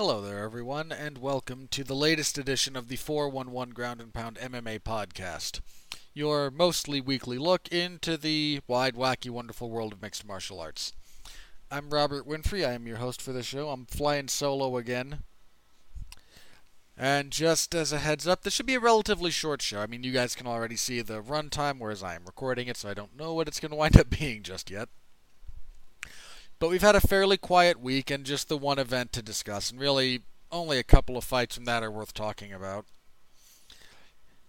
Hello there, everyone, and welcome to the latest edition of the 411 Ground and Pound MMA podcast. Your mostly weekly look into the wide, wacky, wonderful world of mixed martial arts. I'm Robert Winfrey. I am your host for the show. I'm flying solo again. And just as a heads up, this should be a relatively short show. I mean, you guys can already see the runtime, whereas I am recording it, so I don't know what it's going to wind up being just yet. But we've had a fairly quiet week and just the one event to discuss, and really only a couple of fights from that are worth talking about.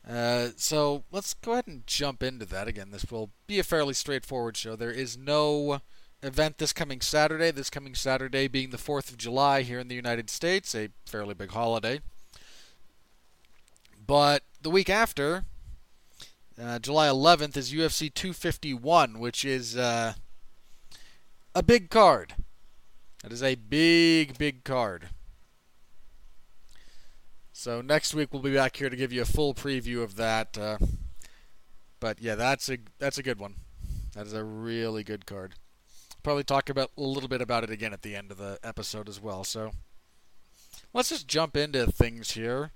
Uh, so let's go ahead and jump into that. Again, this will be a fairly straightforward show. There is no event this coming Saturday. This coming Saturday being the 4th of July here in the United States, a fairly big holiday. But the week after, uh, July 11th, is UFC 251, which is uh, a big card. That is a big, big card. So next week we'll be back here to give you a full preview of that. Uh, but yeah, that's a that's a good one. That is a really good card. Probably talk about a little bit about it again at the end of the episode as well. So let's just jump into things here.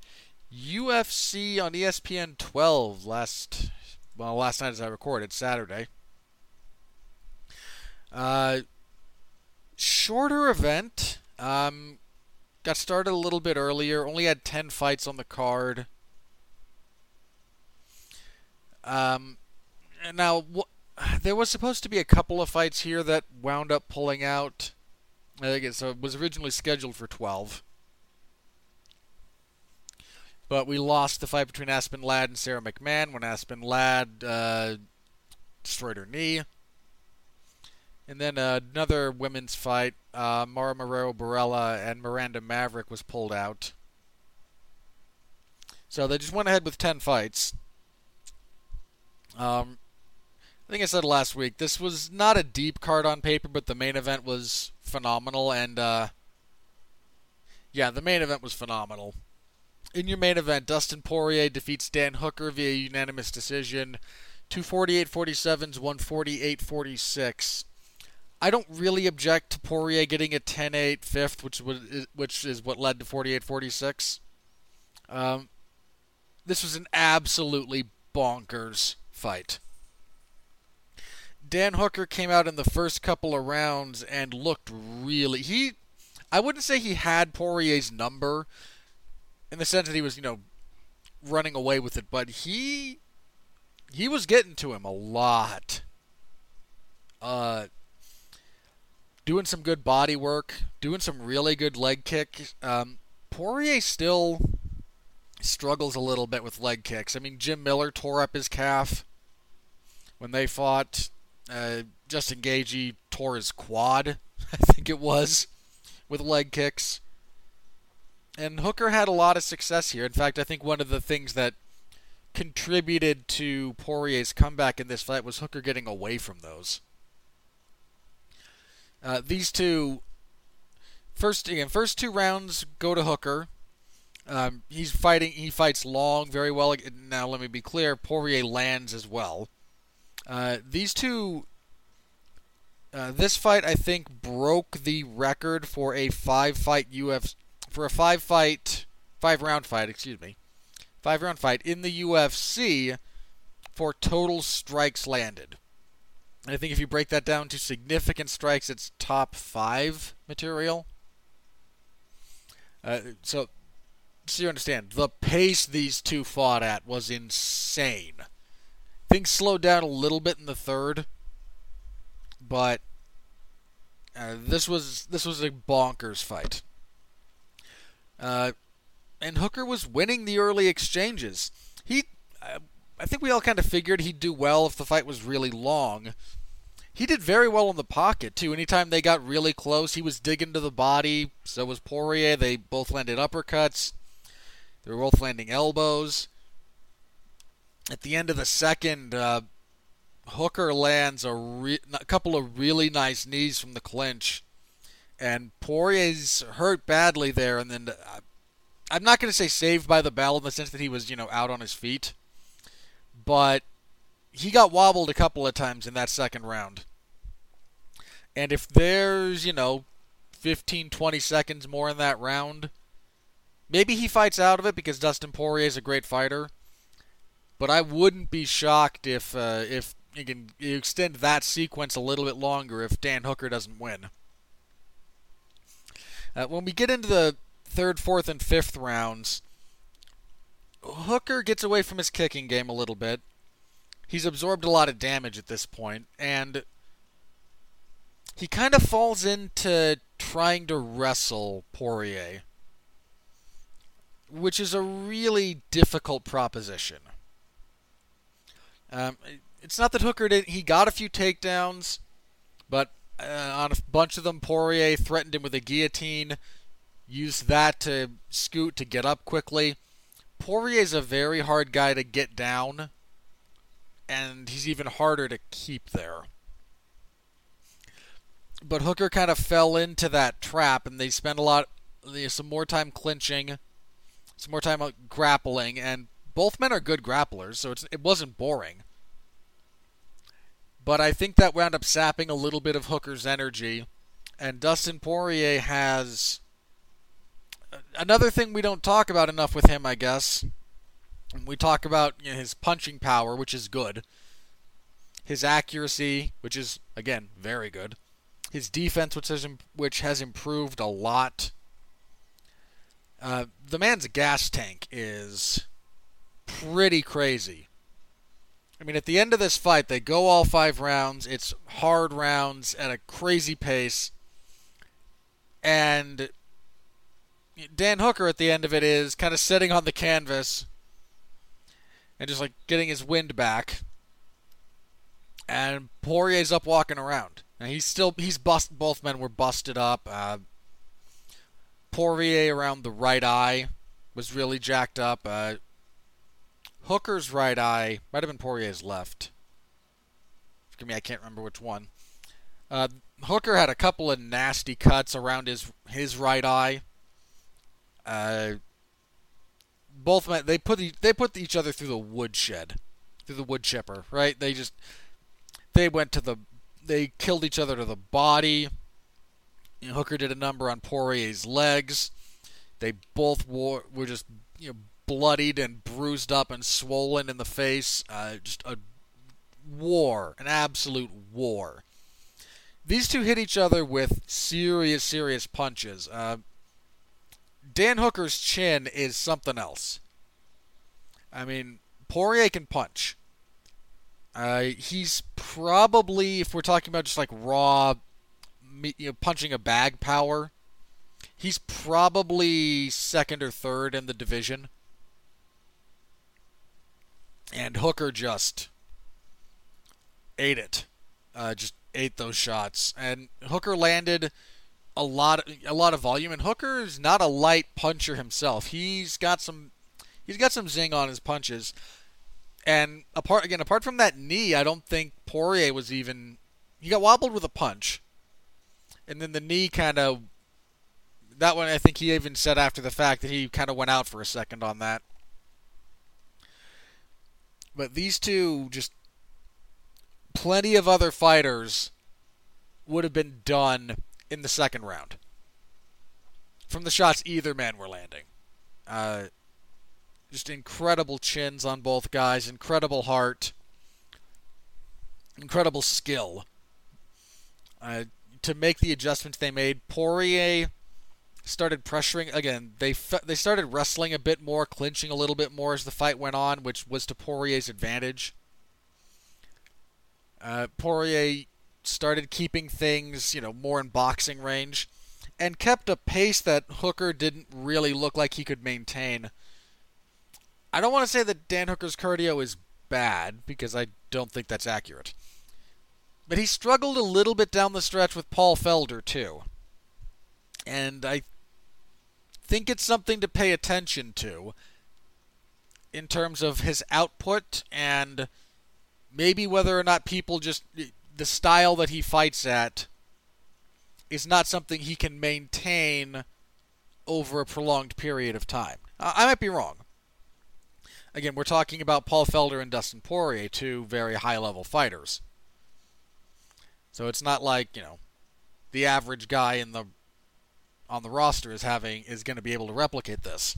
UFC on ESPN 12 last well last night as I recorded Saturday. Uh, shorter event. Um, got started a little bit earlier. Only had 10 fights on the card. Um, now, wh- there was supposed to be a couple of fights here that wound up pulling out. I think it, it was originally scheduled for 12. But we lost the fight between Aspen Ladd and Sara McMann when Aspen Ladd uh, destroyed her knee. And then uh, another women's fight, uh, Mara Romero Borella and Miranda Maverick was pulled out. So they just went ahead with 10 fights. Um, I think I said last week, this was not a deep card on paper, but the main event was phenomenal. And, uh, yeah, the main event was phenomenal. In your main event, Dustin Poirier defeats Dan Hooker via unanimous decision. 248 47s, 148 46. I don't really object to Poirier getting a 10-8 fifth, which was which is what led to 48-46. Um, this was an absolutely bonkers fight. Dan Hooker came out in the first couple of rounds and looked really he I wouldn't say he had Poirier's number in the sense that he was, you know, running away with it, but he he was getting to him a lot. Uh doing some good body work, doing some really good leg kick. Um, Poirier still struggles a little bit with leg kicks. I mean, Jim Miller tore up his calf when they fought. Uh, Justin Gaethje tore his quad, I think it was, with leg kicks. And Hooker had a lot of success here. In fact, I think one of the things that contributed to Poirier's comeback in this fight was Hooker getting away from those. Uh, these two first again first two rounds go to Hooker. Um, he's fighting. He fights long, very well. Now let me be clear. Poirier lands as well. Uh, these two. Uh, this fight, I think, broke the record for a five-fight UFC for a five-fight, five-round fight. Excuse me, five-round fight in the UFC for total strikes landed. I think if you break that down to significant strikes, it's top five material. Uh, so, so you understand, the pace these two fought at was insane. Things slowed down a little bit in the third, but uh, this was this was a bonkers fight. Uh, and Hooker was winning the early exchanges. He I think we all kind of figured he'd do well if the fight was really long. He did very well in the pocket too. Anytime they got really close, he was digging to the body. So was Poirier. They both landed uppercuts. They were both landing elbows. At the end of the second, uh, Hooker lands a, re- a couple of really nice knees from the clinch, and Poirier's hurt badly there. And then uh, I'm not going to say saved by the bell in the sense that he was, you know, out on his feet but he got wobbled a couple of times in that second round. And if there's, you know, 15, 20 seconds more in that round. Maybe he fights out of it because Dustin Poirier is a great fighter. But I wouldn't be shocked if uh, if you can you extend that sequence a little bit longer if Dan Hooker doesn't win. Uh, when we get into the third, fourth, and fifth rounds, Hooker gets away from his kicking game a little bit. He's absorbed a lot of damage at this point, and he kind of falls into trying to wrestle Poirier, which is a really difficult proposition. Um, it's not that Hooker did he got a few takedowns, but uh, on a bunch of them, Poirier threatened him with a guillotine, used that to scoot to get up quickly. Poirier's a very hard guy to get down, and he's even harder to keep there. But Hooker kind of fell into that trap, and they spent a lot, some more time clinching, some more time uh, grappling, and both men are good grapplers, so it wasn't boring. But I think that wound up sapping a little bit of Hooker's energy, and Dustin Poirier has uh, another thing we don't talk about enough with him, I guess. We talk about you know, his punching power, which is good. His accuracy, which is again very good. His defense, which has which has improved a lot. Uh, the man's gas tank is pretty crazy. I mean, at the end of this fight, they go all five rounds. It's hard rounds at a crazy pace. And Dan Hooker at the end of it is kind of sitting on the canvas and just like getting his wind back. And Poirier's up walking around. And he's still he's bust. Both men were busted up. Uh, Poirier around the right eye was really jacked up. Uh, Hooker's right eye might have been Poirier's left. Forgive me, I can't remember which one. Uh, Hooker had a couple of nasty cuts around his his right eye. Both men they put they put each other through the woodshed, through the wood chipper, right? They just they went to the they killed each other to the body. You know, Hooker did a number on Poirier's legs. They both wore, were just you know bloodied and bruised up and swollen in the face. Uh, just a war, an absolute war. These two hit each other with serious, serious punches. Uh, Dan Hooker's chin is something else. I mean, Poirier can punch. Uh, he's probably, if we're talking about just like raw, you know, punching a bag power, he's probably second or third in the division. And Hooker just ate it. Uh, just ate those shots. And Hooker landed a lot a lot of volume and Hooker is not a light puncher himself. He's got some he's got some zing on his punches. And apart again, apart from that knee, I don't think Poirier was even he got wobbled with a punch. And then the knee kind of that one I think he even said after the fact that he kind of went out for a second on that. But these two just plenty of other fighters would have been done in the second round from the shots either man were landing. Uh, just incredible chins on both guys, incredible heart, incredible skill. Uh, to make the adjustments they made, Poirier started pressuring again. They they started wrestling a bit more, clinching a little bit more as the fight went on, which was to Poirier's advantage. Uh, Poirier started keeping things, you know, more in boxing range, and kept a pace that Hooker didn't really look like he could maintain. I don't want to say that Dan Hooker's cardio is bad because I don't think that's accurate. But he struggled a little bit down the stretch with Paul Felder too. And I think it's something to pay attention to in terms of his output and maybe whether or not people just the style that he fights at is not something he can maintain over a prolonged period of time. I might be wrong. Again, we're talking about Paul Felder and Dustin Poirier, two very high level fighters. So it's not like, you know, the average guy in the on the roster is having is going to be able to replicate this.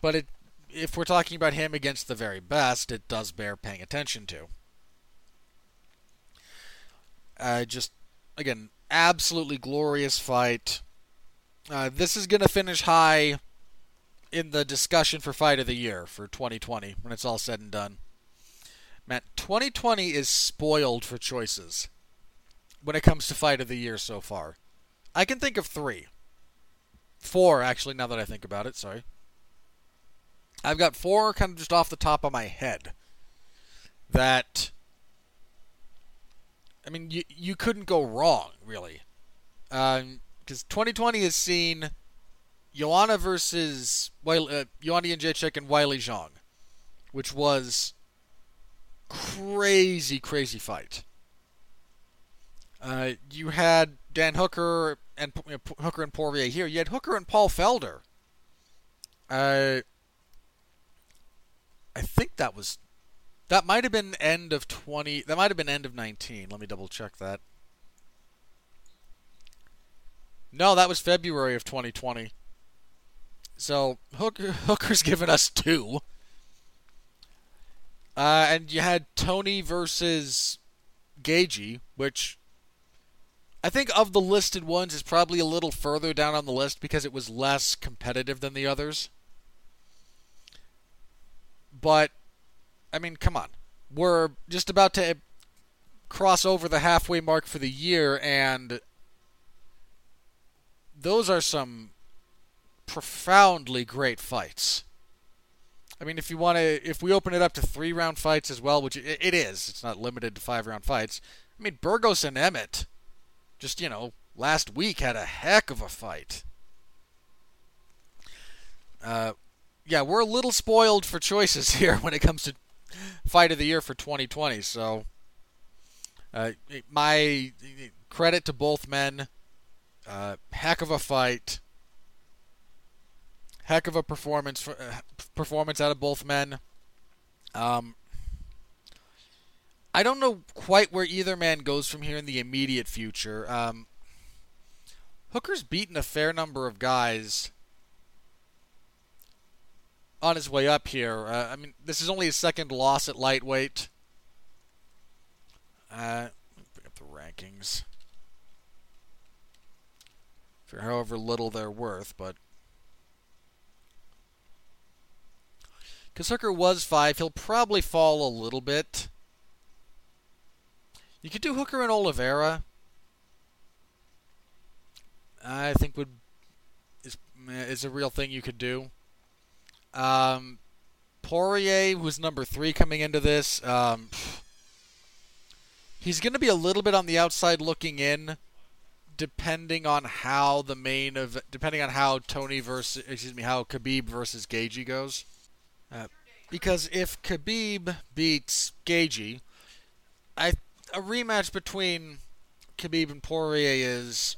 But it, if we're talking about him against the very best, it does bear paying attention to. Uh, just again, absolutely glorious fight. Uh, this is going to finish high in the discussion for fight of the year for 2020 when it's all said and done. Man, 2020 is spoiled for choices when it comes to fight of the year so far. I can think of three. Four, actually, now that I think about it, sorry. I've got four kind of just off the top of my head that I mean you you couldn't go wrong really, because um, 2020 has seen Joanna versus uh, Joanna Jędrzejczyk and Weili Zhang, which was crazy crazy fight. Uh, you had Dan Hooker and you know, Hooker and Poirier here. You had Hooker and Paul Felder. Uh, I think that was that might have been end of 20 that might have been end of 19 let me double check that. No that was february of 2020 so hooker hooker's given us two. Uh, and you had tony versus Gaethje, which i think of the listed ones is probably a little further down on the list because it was less competitive than the others. But I mean, come on. We're just about to cross over the halfway mark for the year, and those are some profoundly great fights. I mean, if you want to, if we open it up to three round fights as well, which it, is, it's not limited to five round fights. I mean, Burgos and Emmett, just you know, last week had a heck of a fight. Uh, yeah, we're a little spoiled for choices here when it comes to fight of the year for 2020. So, uh, my credit to both men. Uh, heck of a fight. Heck of a performance for, uh, performance out of both men. Um, I don't know quite where either man goes from here in the immediate future. Um, Hooker's beaten a fair number of guys on his way up here. Uh, I mean, this is only his second loss at lightweight. Uh, bring up the rankings for however little they're worth, but because Hooker was five, he'll probably fall a little bit. You could do Hooker and Oliveira. I think would is is a real thing you could do. Um, Poirier was number three coming into this. Um, he's going to be a little bit on the outside looking in, depending on how the main of depending on how Tony versus excuse me how Khabib versus Gaethje goes. Uh, because if Khabib beats Gaethje, I a rematch between Khabib and Poirier is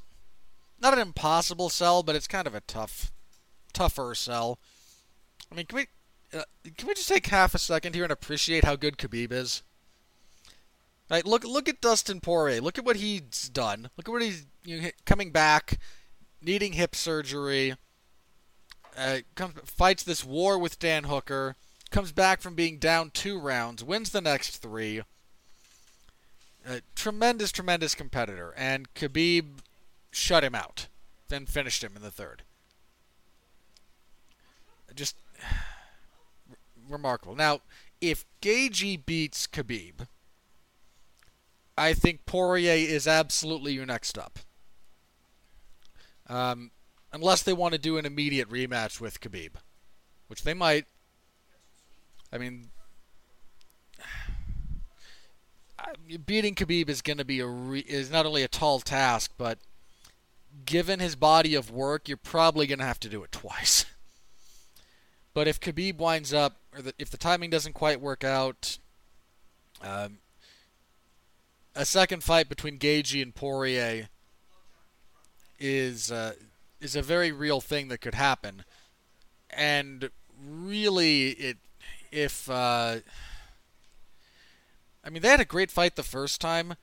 not an impossible sell, but it's kind of a tough, tougher sell. I mean, can we uh, can we just take half a second here and appreciate how good Khabib is? Right, look look at Dustin Poirier. Look at what he's done. Look at what he's you know, coming back, needing hip surgery. Uh, comes fights this war with Dan Hooker. Comes back from being down two rounds, wins the next three. Tremendous, tremendous competitor, and Khabib shut him out, then finished him in the third. Just remarkable. Now, if Gaethje beats Khabib, I think Poirier is absolutely your next up. Um, unless they want to do an immediate rematch with Khabib, which they might. I mean, beating Khabib is going to be a re- is not only a tall task, but given his body of work, you're probably going to have to do it twice. But if Khabib winds up, or the, if the timing doesn't quite work out, um, a second fight between Gaethje and Poirier is uh, is a very real thing that could happen, and really, it if uh, I mean they had a great fight the first time.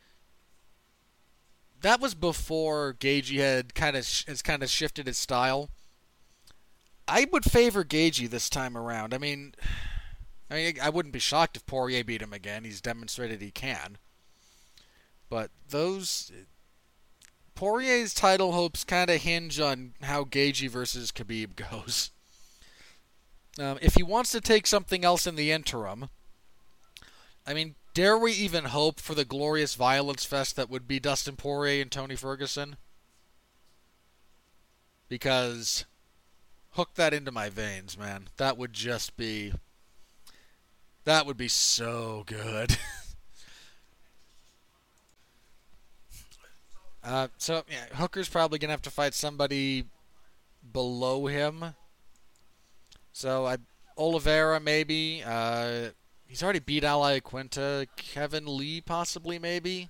that was before Gaethje had kind of sh- has kind of shifted his style. I would favor Gaethje this time around. I mean, I mean, I wouldn't be shocked if Poirier beat him again. He's demonstrated he can. But those Poirier's title hopes kind of hinge on how Gaethje versus Khabib goes. Um, if he wants to take something else in the interim, I mean, dare we even hope for the glorious violence fest that would be Dustin Poirier and Tony Ferguson? Because hook that into my veins, man. That would just be that would be so good. uh, so yeah, Hooker's probably gonna have to fight somebody below him. So I Oliveira maybe. Uh, he's already beat Al Iaquinta. Kevin Lee possibly maybe.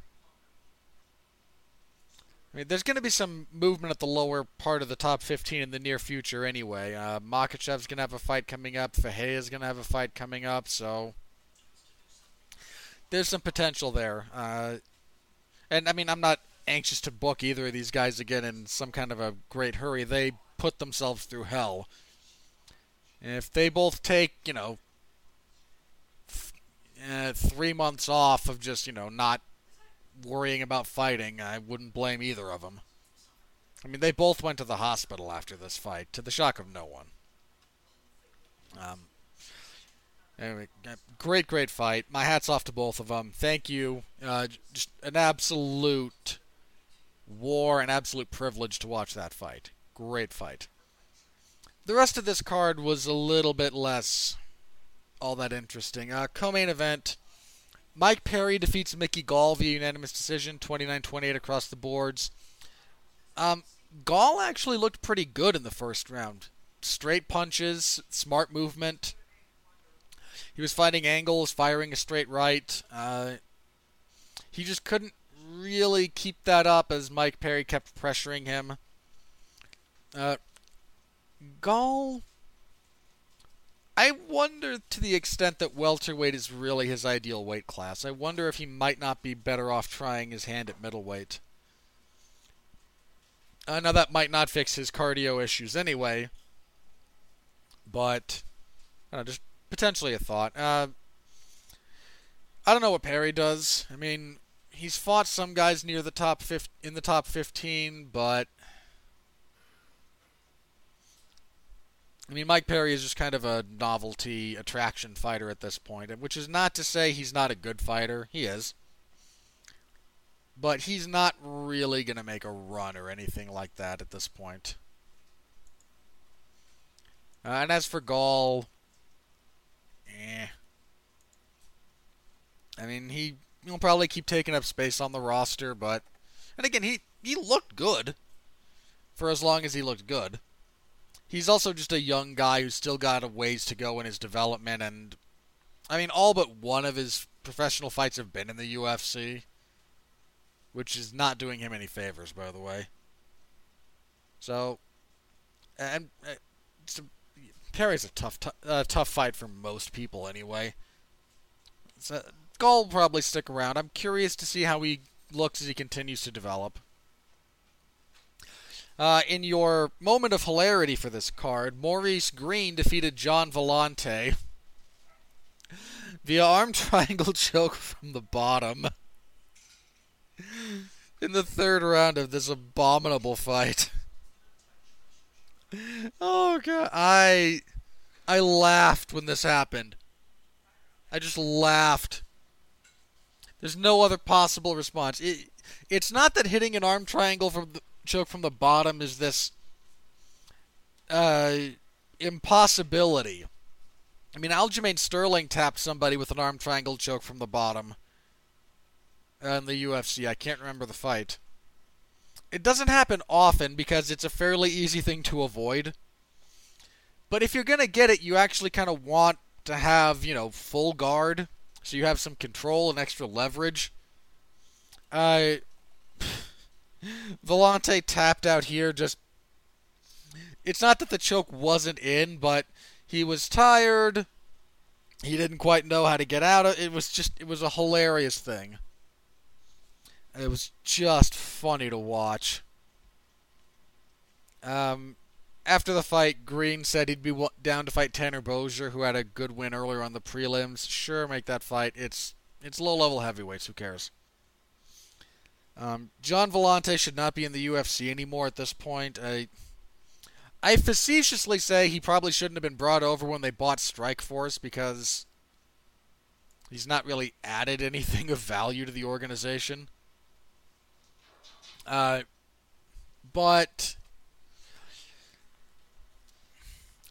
I mean, there's going to be some movement at the lower part of the top 15 in the near future anyway. Uh, Makhachev's going to have a fight coming up. Fajea's going to have a fight coming up, so there's some potential there. Uh, and, I mean, I'm not anxious to book either of these guys again in some kind of a great hurry. They put themselves through hell. If they both take, you know, uh, three months off of just, you know, not worrying about fighting, I wouldn't blame either of them. I mean, they both went to the hospital after this fight, to the shock of no one. Um, anyway, great, great fight. My hat's off to both of them. Thank you. Uh, just an absolute war, an absolute privilege to watch that fight. Great fight. The rest of this card was a little bit less all that interesting. Uh, co-main event. Mike Perry defeats Mickey Gall via unanimous decision, 29-28 across the boards. Um, Gall actually looked pretty good in the first round. Straight punches, smart movement. He was fighting angles, firing a straight right. Uh, he just couldn't really keep that up as Mike Perry kept pressuring him. Uh, Gall I wonder to the extent that welterweight is really his ideal weight class. I wonder if he might not be better off trying his hand at middleweight. Uh, now that might not fix his cardio issues anyway, but know, just potentially a thought. Uh, I don't know what Perry does. I mean, he's fought some guys near the top 50, in the top 15, but I mean, Mike Perry is just kind of a novelty attraction fighter at this point, which is not to say he's not a good fighter. He is. But he's not really going to make a run or anything like that at this point. Uh, and as for Gall, eh. I mean, he will probably keep taking up space on the roster, but. And again, he, he looked good for as long as he looked good he's also just a young guy who's still got a ways to go in his development. And I mean, all but one of his professional fights have been in the UFC, which is not doing him any favors, by the way. So, and uh, Perry's a tough, t- uh, tough fight for most people anyway. So, Gall will probably stick around. I'm curious to see how he looks as he continues to develop. Uh, in your moment of hilarity for this card, Maurice Greene defeated Gian Villante via arm triangle choke from the bottom in the third round of this abominable fight. Oh god, I I laughed when this happened. I just laughed. There's no other possible response. It, it's not that hitting an arm triangle from the, choke from the bottom is this uh, impossibility. I mean, Aljamain Sterling tapped somebody with an arm triangle choke from the bottom in the UFC. I can't remember the fight. It doesn't happen often because it's a fairly easy thing to avoid. But if you're going to get it, you actually kind of want to have, you know, full guard so you have some control and extra leverage. Uh, Villante tapped out here. Just it's not that the choke wasn't in, but he was tired. He didn't quite know how to get out of it. Was just it was a hilarious thing. It was just funny to watch. Um, after the fight, Greene said he'd be down to fight Tanner Boser, who had a good win earlier on the prelims. Sure, make that fight. It's it's low level heavyweights. Who cares? Um, Gian Villante should not be in the UFC anymore at this point. I, I facetiously say he probably shouldn't have been brought over when they bought Strikeforce because he's not really added anything of value to the organization. Uh, but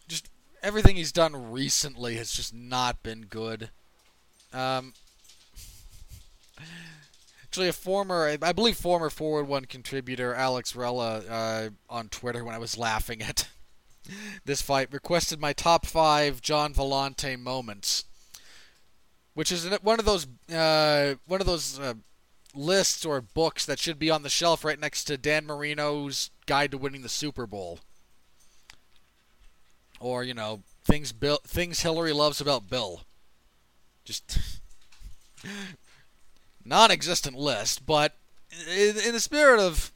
just everything he's done recently has just not been good. Um, actually, a former, I believe, former Forward One contributor Alex Rella uh, on Twitter when I was laughing at this fight requested my top five Gian Villante moments, which is one of those uh, one of those uh, lists or books that should be on the shelf right next to Dan Marino's Guide to Winning the Super Bowl. Or, you know, things Bill things Hillary loves about Bill. Just non-existent list, but in, in, the spirit of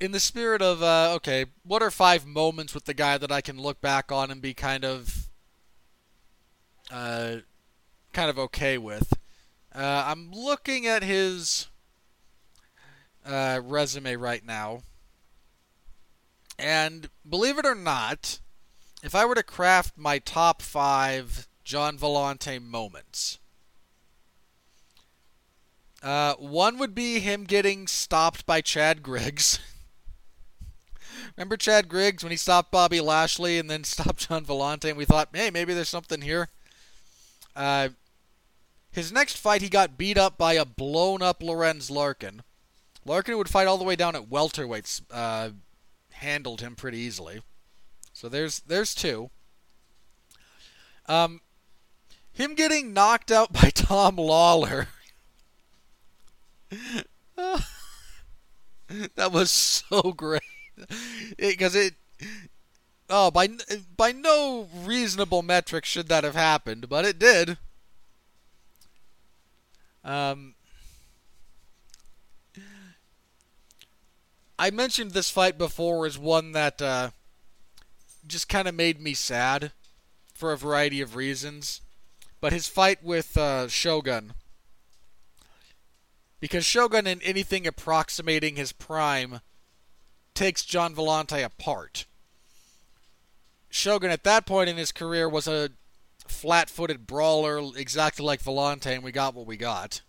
in the spirit of uh, okay, what are five moments with the guy that I can look back on and be kind of uh, kind of okay with? Uh, I'm looking at his uh, resume right now. And believe it or not, if I were to craft my top five Gian Villante moments, uh, one would be him getting stopped by Chad Griggs. Remember Chad Griggs when he stopped Bobby Lashley and then stopped Gian Villante, and we thought, hey, maybe there's something here. Uh, his next fight, he got beat up by a blown up Lorenz Larkin. Larkin would fight all the way down at welterweights, uh, handled him pretty easily. So there's there's two. Um, him getting knocked out by Tom Lawlor. that was so great because it, it, oh by by no reasonable metric should that have happened, but it did. Um, I mentioned this fight before as one that uh, just kind of made me sad for a variety of reasons. But his fight with uh, Shogun. Because Shogun, in anything approximating his prime, takes Gian Villante apart. Shogun, at that point in his career, was a flat footed brawler, exactly like Villante, and we got what we got.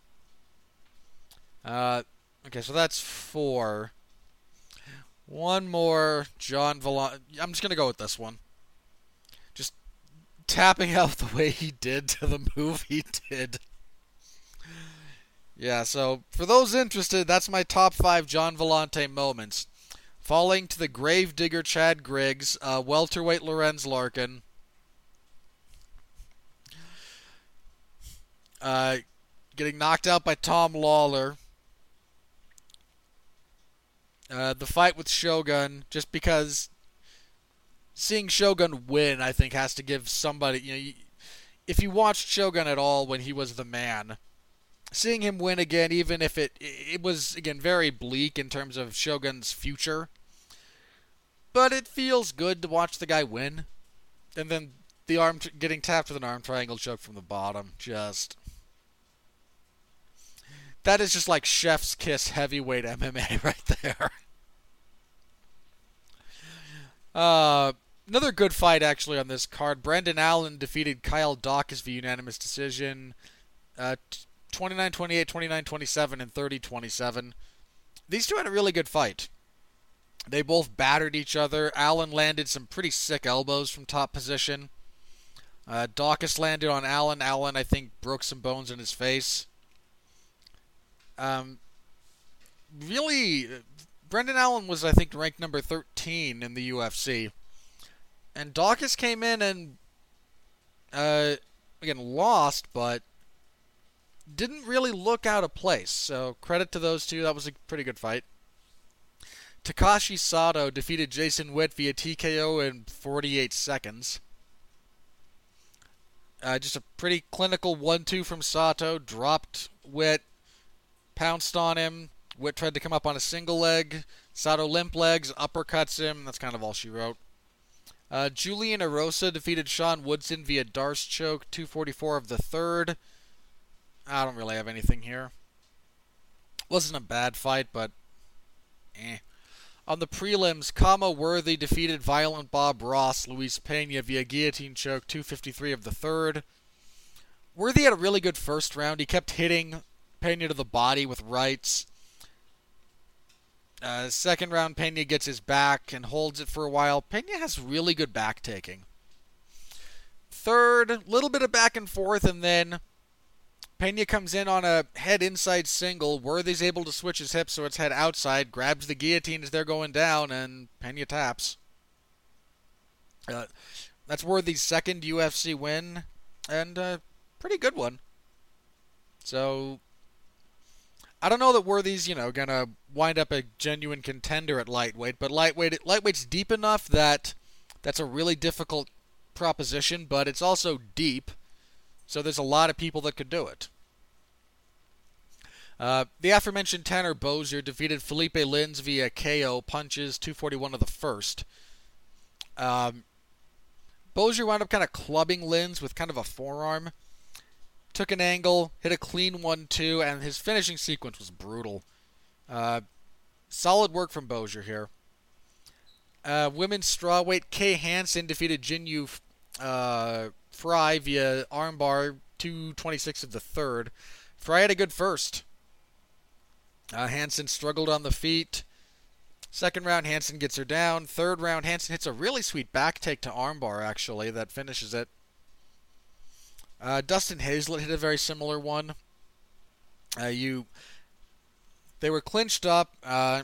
Uh, okay, so that's four. One more, Gian Villante. I'm just going to go with this one. Just tapping out the way he did to the move he did. Yeah, so for those interested, that's my top five Gian Villante moments. Falling to the Gravedigger Chad Griggs, uh, welterweight Lorenz Larkin, Uh, getting knocked out by Tom Lawlor, Uh, the fight with Shogun, just because seeing Shogun win, I think, has to give somebody. You know, if you watched Shogun at all when he was the man, seeing him win again, even if it it was again very bleak in terms of Shogun's future, but it feels good to watch the guy win, and then the arm getting tapped with an arm triangle choke from the bottom, just that is just like chef's kiss heavyweight MMA right there. Uh, another good fight actually on this card. Brendan Allen defeated Kyle Daukaus via unanimous decision. Uh, 29-28, 29-27, and 30-27. These two had a really good fight. They both battered each other. Allen landed some pretty sick elbows from top position. Uh, Daukaus landed on Allen. Allen, I think, broke some bones in his face. Um, really, Brendan Allen was, I think, ranked number 13 in the UFC. And Daukaus came in and, uh, again, lost, but didn't really look out of place. So credit to those two. That was a pretty good fight. Takashi Sato defeated Jason Witt via TKO in 48 seconds. Uh, just a pretty clinical 1 2 from Sato. Dropped Witt, pounced on him. Witt tried to come up on a single leg. Sato limp legs, uppercuts him. That's kind of all she wrote. Uh, Julian Erosa defeated Sean Woodson via D'Arce choke, 244 of the third. I don't really have anything here. Wasn't a bad fight, but eh. On the prelims, Khama Worthy defeated Violent Bob Ross, Luis Pena via guillotine choke, 253 of the third. Worthy had a really good first round. He kept hitting Pena to the body with rights. Uh, second round, Pena gets his back and holds it for a while. Pena has really good back taking. Third, little bit of back and forth, and then Pena comes in on a head inside single. Worthy's able to switch his hips so it's head outside, grabs the guillotine as they're going down, and Pena taps. Uh, that's Worthy's second UFC win, and a pretty good one. So I don't know that Worthy's, you know, gonna wind up a genuine contender at lightweight, but lightweight lightweight's deep enough that that's a really difficult proposition, but it's also deep, so there's a lot of people that could do it. Uh, the aforementioned Tanner Boser defeated Felipe Lins via KO punches, 241 of the first. Um, Boser wound up kind of clubbing Lins with kind of a forearm. Took an angle, hit a clean 1 2, and his finishing sequence was brutal. Uh, solid work from Boser here. Uh, women's strawweight Kay Hansen defeated Jinh Yu uh, Frey via armbar, 226 of the third. Frey had a good first. Uh, Hansen struggled on the feet. Second round, Hansen gets her down. Third round, Hansen hits a really sweet back take to armbar, actually, that finishes it. Uh, Dustin Hazelett hit a very similar one. Uh, you, they were clinched up. Uh,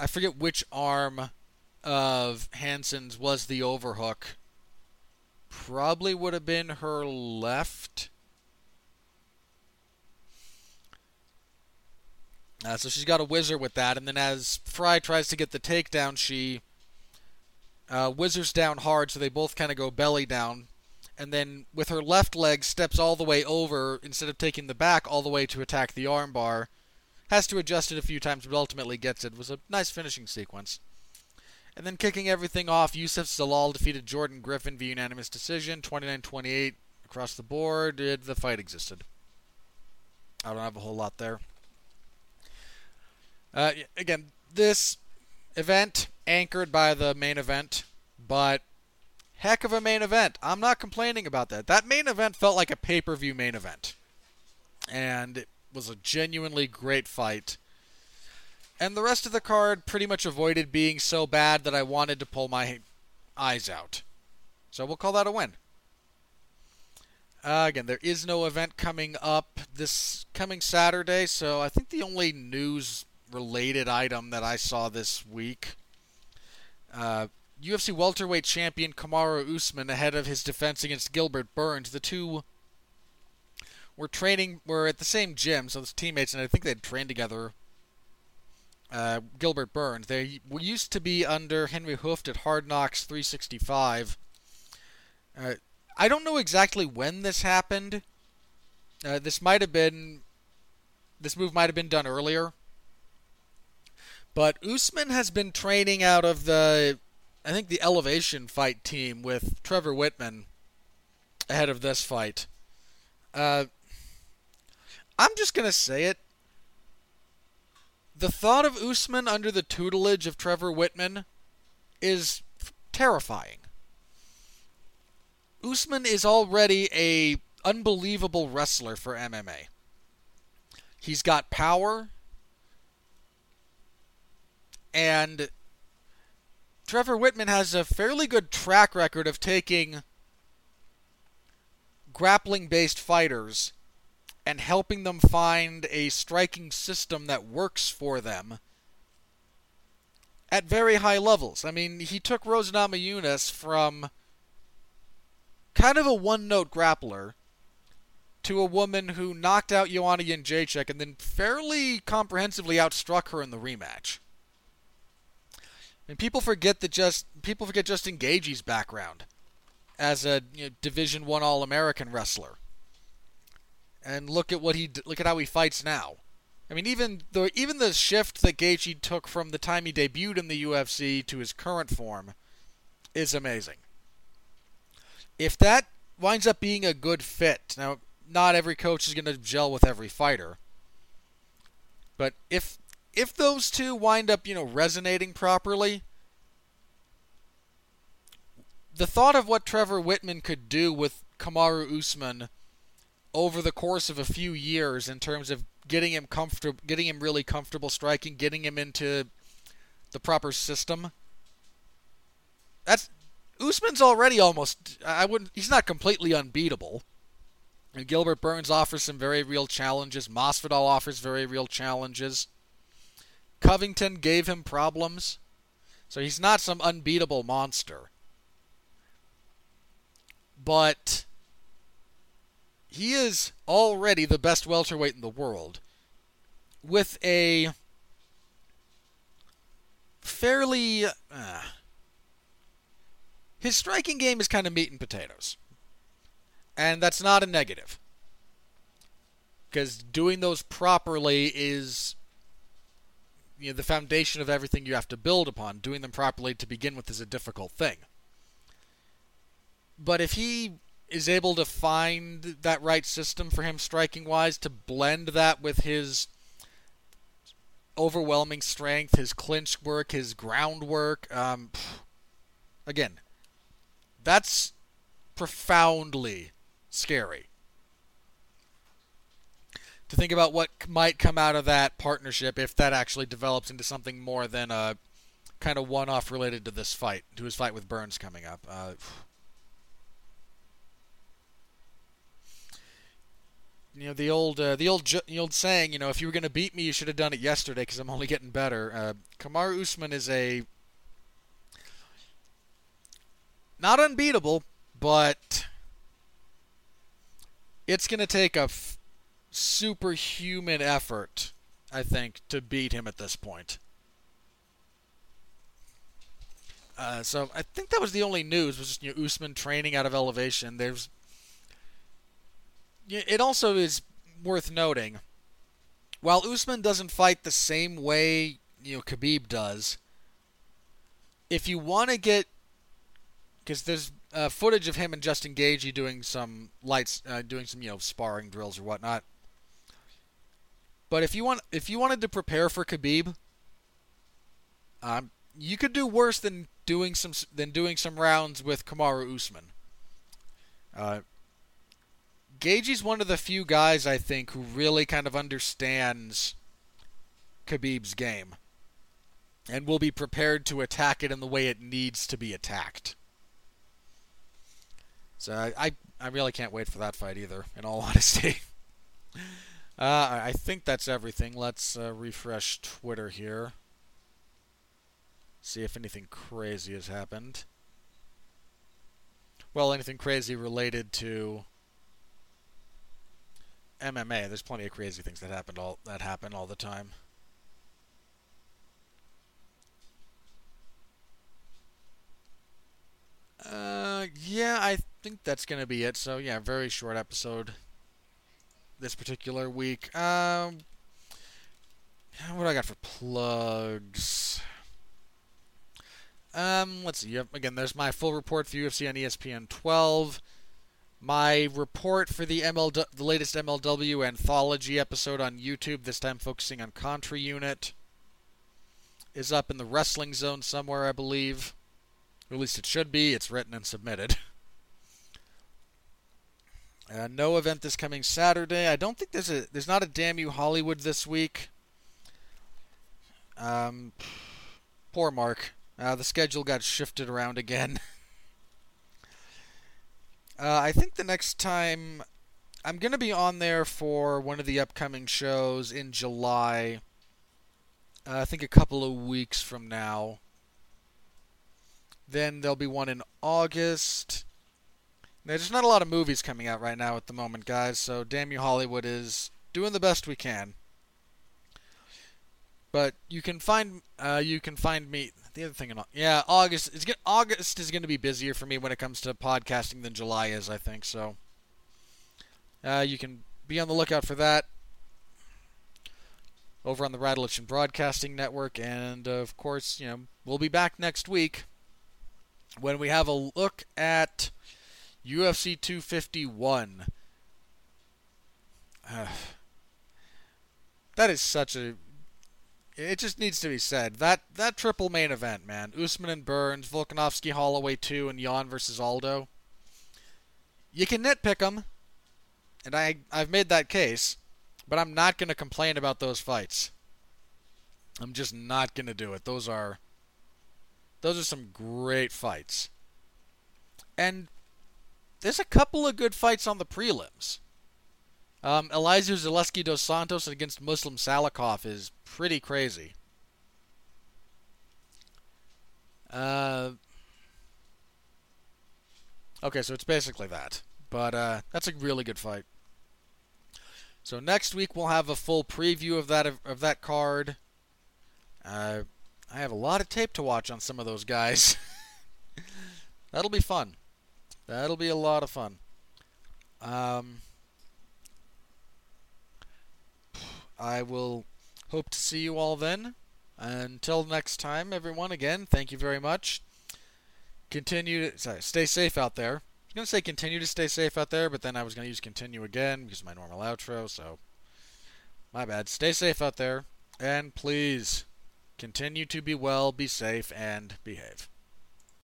I forget which arm of Hansen's was the overhook. Probably would have been her left. Uh, so she's got a whizzer with that, and then as Frey tries to get the takedown, she uh, whizzers down hard, so they both kind of go belly down, and then with her left leg steps all the way over instead of taking the back all the way to attack the armbar. Has to adjust it a few times, but ultimately gets it. it was a nice finishing sequence. And then kicking everything off, Youssef Zalal defeated Jordan Griffin via unanimous decision, 29-28 across the board. Did The fight existed. I don't have a whole lot there. Uh, again, this event anchored by the main event, but heck of a main event. I'm not complaining about that. That main event felt like a pay per view main event. And it was a genuinely great fight. And the rest of the card pretty much avoided being so bad that I wanted to pull my eyes out. So we'll call that a win. Uh, again, there is no event coming up this coming Saturday, so I think the only news related item that I saw this week. Uh, UFC welterweight champion Kamaru Usman ahead of his defense against Gilbert Burns. The two were training were at the same gym, so it's teammates, and I think they'd trained together. Uh, Gilbert Burns. They used to be under Henry Hooft at Hard Knocks 365. Uh, I don't know exactly when this happened. Uh, this might have been. This move might have been done earlier. But Usman has been training out of the, I think, the Elevation fight team with Trevor Wittman ahead of this fight. Uh, I'm just going to say it. The thought of Usman under the tutelage of Trevor Wittman is terrifying. Usman is already a unbelievable wrestler for MMA. He's got power, and Trevor Wittman has a fairly good track record of taking grappling based fighters and helping them find a striking system that works for them at very high levels. I mean, he took Rose Namajunas from kind of a one note grappler to a woman who knocked out Joanna Jędrzejczyk and then fairly comprehensively outstruck her in the rematch. And people forget that just people forget Justin Gaethje's background as a you know, Division One All American wrestler. And look at what he look at how he fights now. I mean, even the even the shift that Gaethje took from the time he debuted in the UFC to his current form is amazing. If that winds up being a good fit, now not every coach is going to gel with every fighter, but if if those two wind up, you know, resonating properly, the thought of what Trevor Wittman could do with Kamaru Usman over the course of a few years in terms of getting him comfortable, getting him really comfortable striking, getting him into the proper system. That's Usman's already almost. I wouldn't. He's not completely unbeatable. And Gilbert Burns offers some very real challenges. Masvidal offers very real challenges. Covington gave him problems, so he's not some unbeatable monster. But he is already the best welterweight in the world with a fairly uh, his striking game is kind of meat and potatoes. And that's not a negative. Because doing those properly is you know, the foundation of everything you have to build upon. Doing them properly to begin with is a difficult thing. But if he is able to find that right system for him striking wise, to blend that with his overwhelming strength, his clinch work, his groundwork, um, again, that's profoundly scary. To think about what might come out of that partnership if that actually develops into something more than a kind of one off related to this fight, to his fight with Burns coming up. Uh, you know the old uh, the old the old saying you know if you were going to beat me you should have done it yesterday because I'm only getting better. Uh, Kamaru Usman is a not unbeatable, but it's going to take a superhuman effort, I think, to beat him at this point. Uh, so I think that was the only news was just you know, Usman training out of elevation. There's it also is worth noting while Usman doesn't fight the same way you know Khabib does. If you want to get because there's uh, footage of him and Justin Gaethje doing some lights, uh, doing some you know sparring drills or whatnot. But if you want, if you wanted to prepare for Khabib, um, you could do worse than doing some than doing some rounds with Kamaru Usman. Uh, Gaethje's one of the few guys I think who really kind of understands Khabib's game, and will be prepared to attack it in the way it needs to be attacked. So I, I, I really can't wait for that fight either, in all honesty. Uh, I think that's everything. Let's uh, refresh Twitter here. See if anything crazy has happened. Well, anything crazy related to MMA. There's plenty of crazy things that happened all that happen all the time. Uh, yeah, I think that's gonna be it. So yeah, very short episode this particular week. Um, what do I got for plugs? Um, let's see. Yep, again, there's my full report for UFC on ESPN 12. My report for the ML, the latest MLW anthology episode on YouTube, this time focusing on Contra Unit, is up in the Wrestling Zone somewhere, I believe. Or at least it should be. It's written and submitted. Uh, no event this coming Saturday. I don't think there's a there's not a damn you Hollywood this week. Um, poor Mark. Uh, the schedule got shifted around again. uh, I think the next time I'm gonna be on there for one of the upcoming shows in July. Uh, I think a couple of weeks from now. Then there'll be one in August. There's not a lot of movies coming out right now at the moment, guys. So damn you, Hollywood is doing the best we can. But you can find uh, you can find me. The other thing, in, yeah, August is August is going to be busier for me when it comes to podcasting than July is. I think so. Uh, you can be on the lookout for that. over on the Radulich Broadcasting Network. And of course, you know, we'll be back next week when we have a look at UFC 251. Uh, that is such a. It just needs to be said that that triple main event, man. Usman and Burns, Volkanovski, Holloway two, and Yan versus Aldo. You can nitpick them, and I I've made that case, but I'm not going to complain about those fights. I'm just not going to do it. Those are those are some great fights. And there's a couple of good fights on the prelims. Um, Elizeu Zaleski dos Santos against Muslim Salikhov is pretty crazy. Uh, okay, so it's basically that. But uh, that's a really good fight. So next week we'll have a full preview of that of, of that card. Uh, I have a lot of tape to watch on some of those guys. That'll be fun. That'll be a lot of fun. Um, I will hope to see you all then. Until next time, everyone, again, thank you very much. Continue to sorry, stay safe out there. I was going to say continue to stay safe out there, but then I was going to use continue again because my normal outro, so my bad. Stay safe out there, and please continue to be well, be safe, and behave.